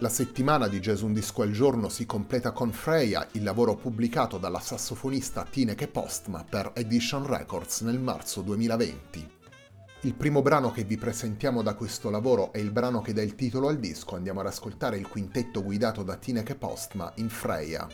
La settimana di Jazz Un Disco al Giorno si completa con Freya, il lavoro pubblicato dalla sassofonista Tineke Postma per Edition Records nel marzo 2020. Il primo brano che vi presentiamo da questo lavoro è il brano che dà il titolo al disco, andiamo ad ascoltare il quintetto guidato da Tineke Postma in Freya.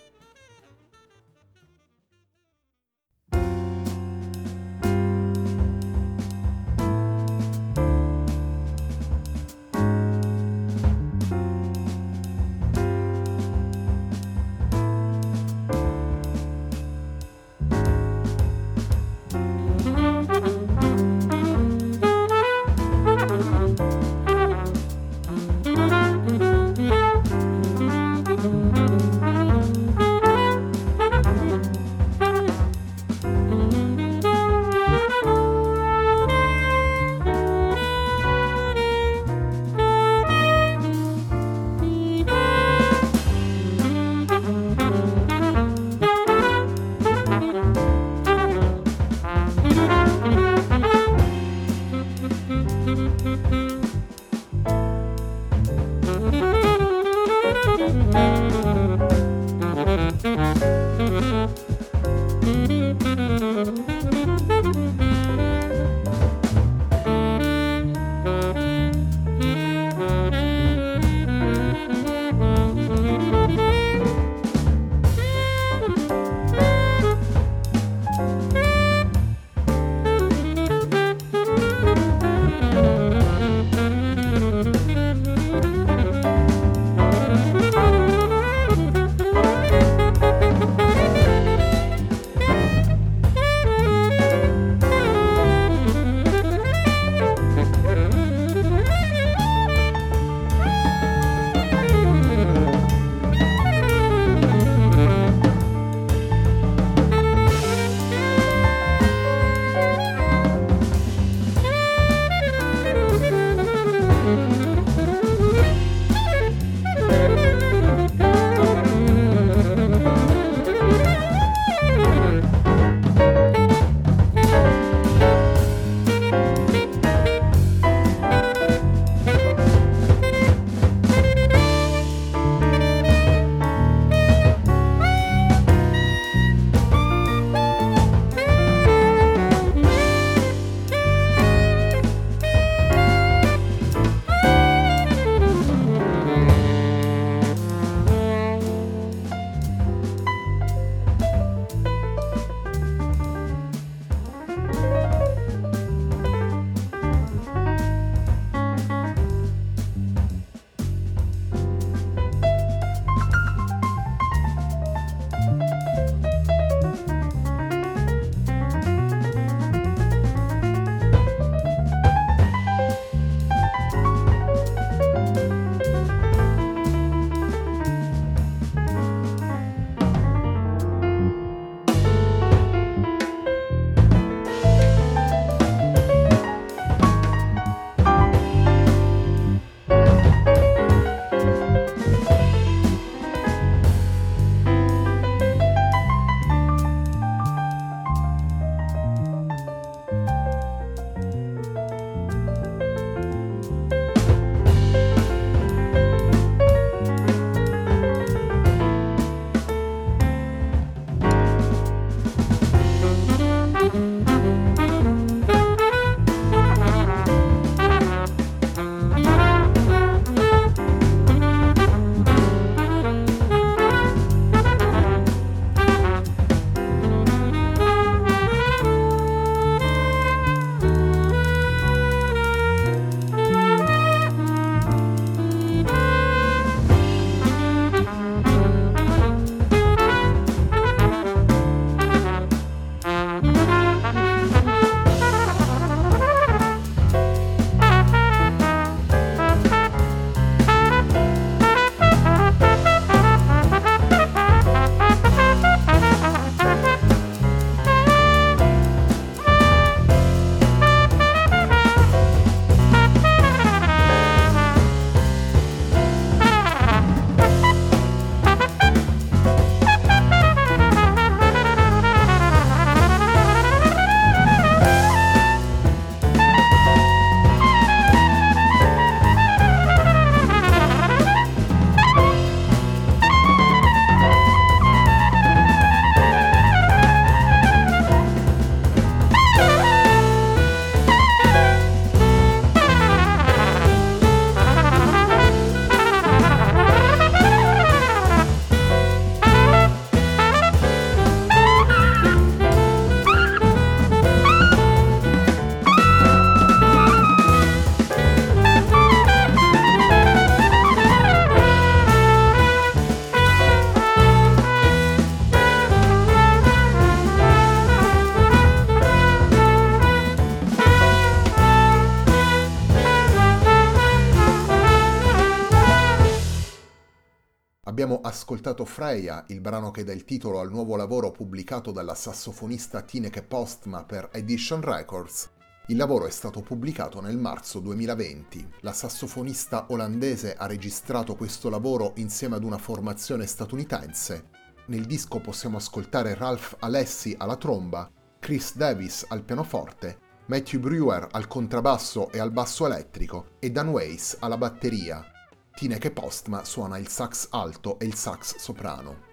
Abbiamo ascoltato Freya, il brano che dà il titolo al nuovo lavoro pubblicato dalla sassofonista Tineke Postma per Edition Records. Il lavoro è stato pubblicato nel marzo 2020. La sassofonista olandese ha registrato questo lavoro insieme ad una formazione statunitense. Nel disco possiamo ascoltare Ralph Alessi alla tromba, Chris Davis al pianoforte, Matthew Brewer al contrabbasso e al basso elettrico e Dan Weiss alla batteria. Tineke Postma suona il sax alto e il sax soprano.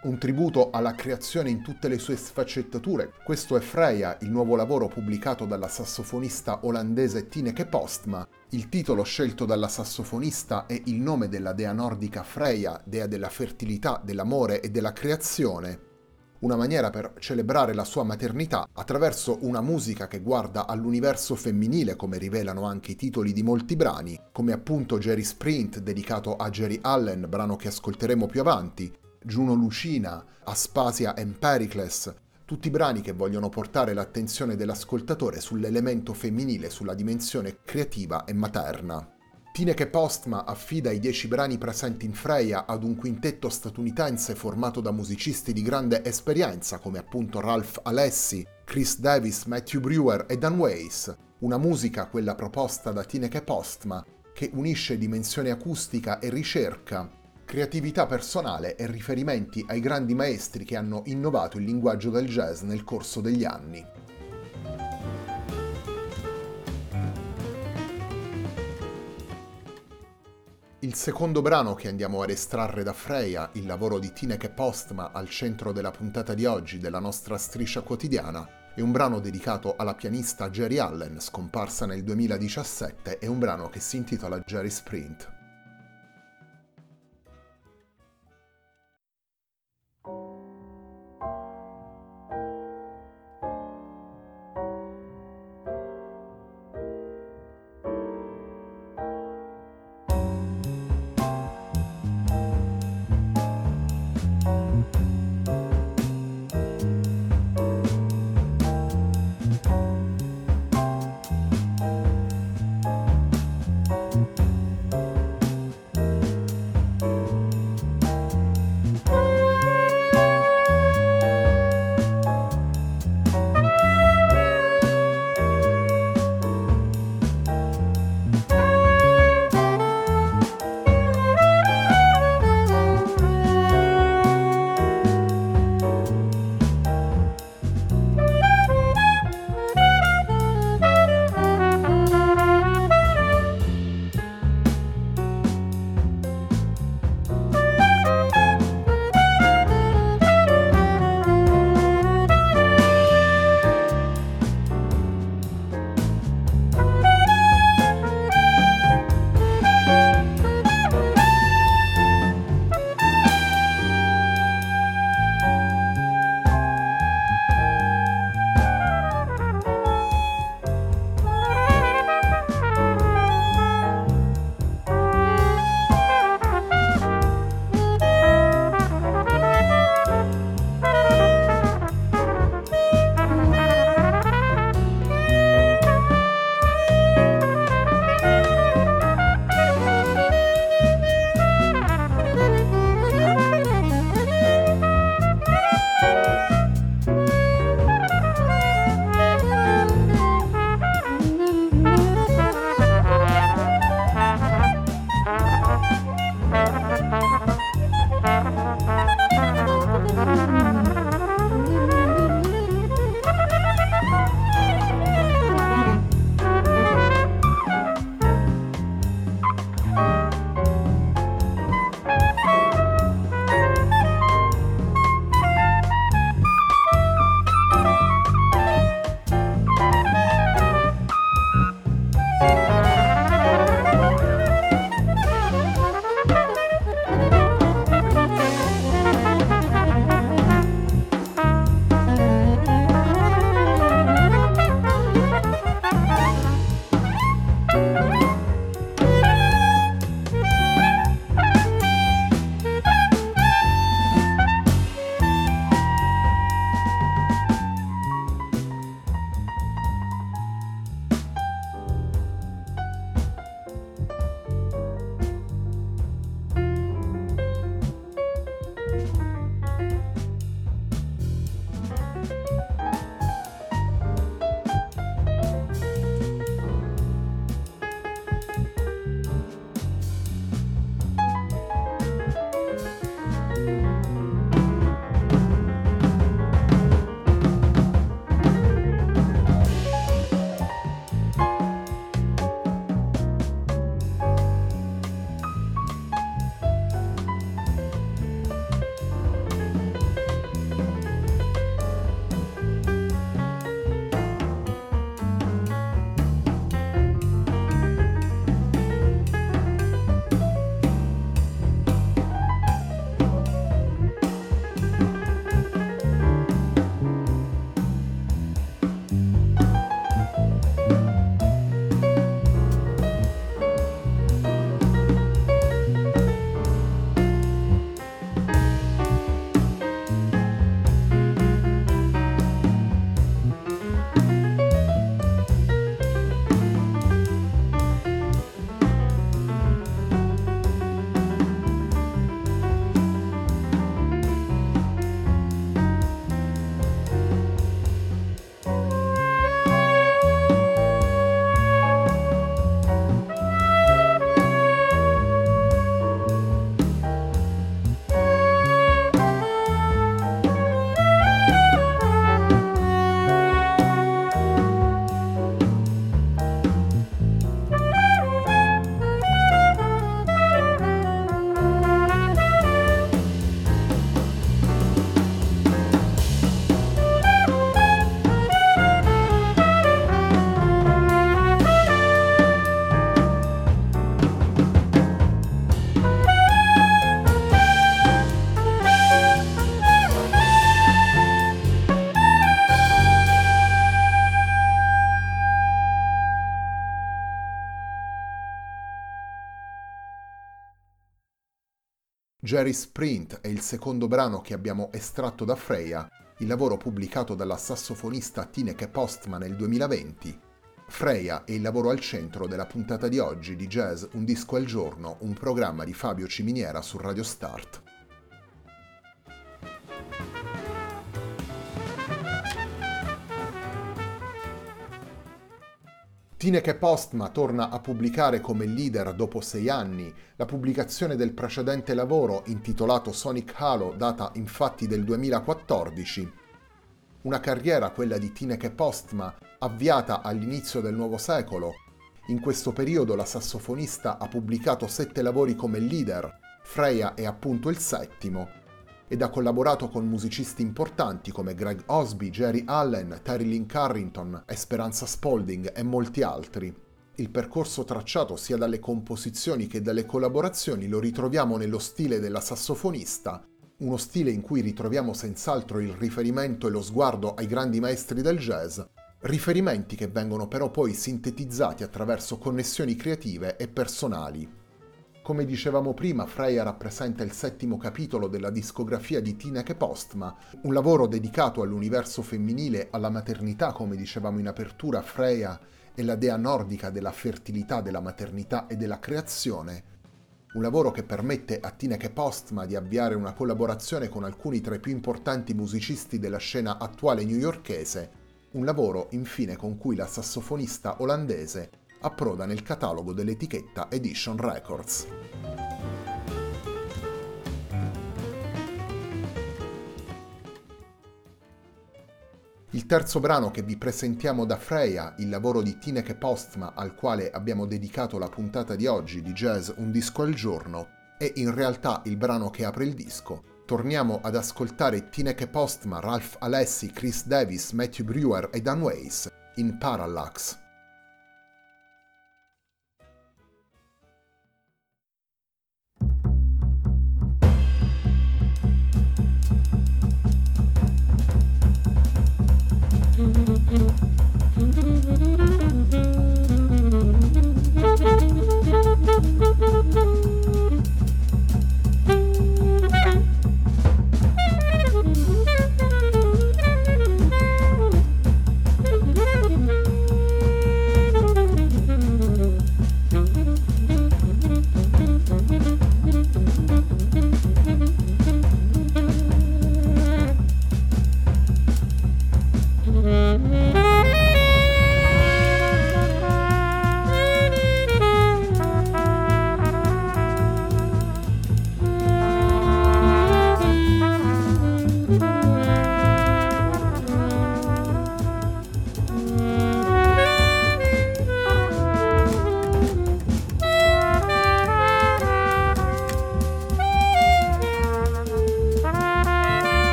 Un tributo alla creazione in tutte le sue sfaccettature. Questo è Freya, il nuovo lavoro pubblicato dalla sassofonista olandese Tineke Postma. Il titolo scelto dalla sassofonista è il nome della dea nordica Freya, dea della fertilità, dell'amore e della creazione, una maniera per celebrare la sua maternità attraverso una musica che guarda all'universo femminile come rivelano anche i titoli di molti brani, come appunto Jerry Sprint dedicato a Jerry Allen, brano che ascolteremo più avanti, Juno Lucina, Aspasia and Pericles, tutti brani che vogliono portare l'attenzione dell'ascoltatore sull'elemento femminile, sulla dimensione creativa e materna. Tineke Postma affida i dieci brani presenti in Freya ad un quintetto statunitense formato da musicisti di grande esperienza come appunto Ralph Alessi, Chris Davis, Matthew Brewer e Dan Weiss. Una musica, quella proposta da Tineke Postma, che unisce dimensione acustica e ricerca, creatività personale e riferimenti ai grandi maestri che hanno innovato il linguaggio del jazz nel corso degli anni. Il secondo brano che andiamo ad estrarre da Freya, il lavoro di Tineke Postma al centro della puntata di oggi della nostra striscia quotidiana, è un brano dedicato alla pianista Jerry Allen, scomparsa nel 2017, è un brano che si intitola Jerry Sprint. Jerry Sprint è il secondo brano che abbiamo estratto da Freya, il lavoro pubblicato dalla sassofonista Tineke Postma nel 2020. Freya è il lavoro al centro della puntata di oggi di Jazz Un disco al giorno, un programma di Fabio Ciminiera su Radio Start. Tineke Postma torna a pubblicare come leader dopo sei anni. La pubblicazione del precedente lavoro, intitolato Sonic Halo, data infatti del 2014. Una carriera, quella di Tineke Postma, avviata all'inizio del nuovo secolo. In questo periodo la sassofonista ha pubblicato sette lavori come leader, Freya è appunto il settimo, ed ha collaborato con musicisti importanti come Greg Osby, Jerry Allen, Terry Carrington, Esperanza Spalding e molti altri. Il percorso tracciato sia dalle composizioni che dalle collaborazioni lo ritroviamo nello stile della sassofonista, uno stile in cui ritroviamo senz'altro il riferimento e lo sguardo ai grandi maestri del jazz, riferimenti che vengono però poi sintetizzati attraverso connessioni creative e personali. Come dicevamo prima, Freya rappresenta il settimo capitolo della discografia di Tineke Postma, un lavoro dedicato all'universo femminile, alla maternità, come dicevamo in apertura, Freya è la dea nordica della fertilità, della maternità e della creazione. Un lavoro che permette a Tineke Postma di avviare una collaborazione con alcuni tra i più importanti musicisti della scena attuale newyorkese, un lavoro infine con cui la sassofonista olandese approda nel catalogo dell'etichetta Edition Records. Il terzo brano che vi presentiamo da Freya, il lavoro di Tineke Postma al quale abbiamo dedicato la puntata di oggi di Jazz Un disco al giorno, è in realtà il brano che apre il disco. Torniamo ad ascoltare Tineke Postma, Ralph Alessi, Chris Davis, Matthew Brewer e Dan Weiss in Parallax.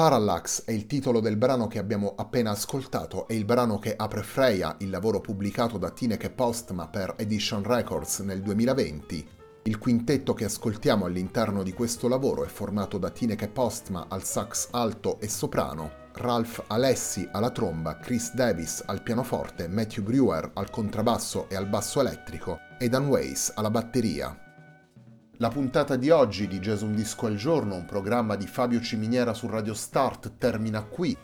Parallax è il titolo del brano che abbiamo appena ascoltato, è il brano che apre Freya, il lavoro pubblicato da Tineke Postma per Edition Records nel 2020. Il quintetto che ascoltiamo all'interno di questo lavoro è formato da Tineke Postma al sax alto e soprano, Ralph Alessi alla tromba, Chris Davis al pianoforte, Matthew Brewer al contrabbasso e al basso elettrico e Dan Weiss alla batteria. La puntata di oggi di Jason Disco al giorno, un programma di Fabio Ciminiera su Radio Start, termina qui.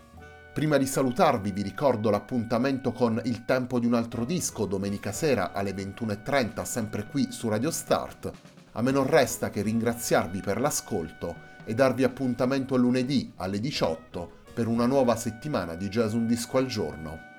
Prima di salutarvi vi ricordo l'appuntamento con Il tempo di un altro disco domenica sera alle 21.30 sempre qui su Radio Start. A me non resta che ringraziarvi per l'ascolto e darvi appuntamento lunedì alle 18 per una nuova settimana di Jason Disco al giorno.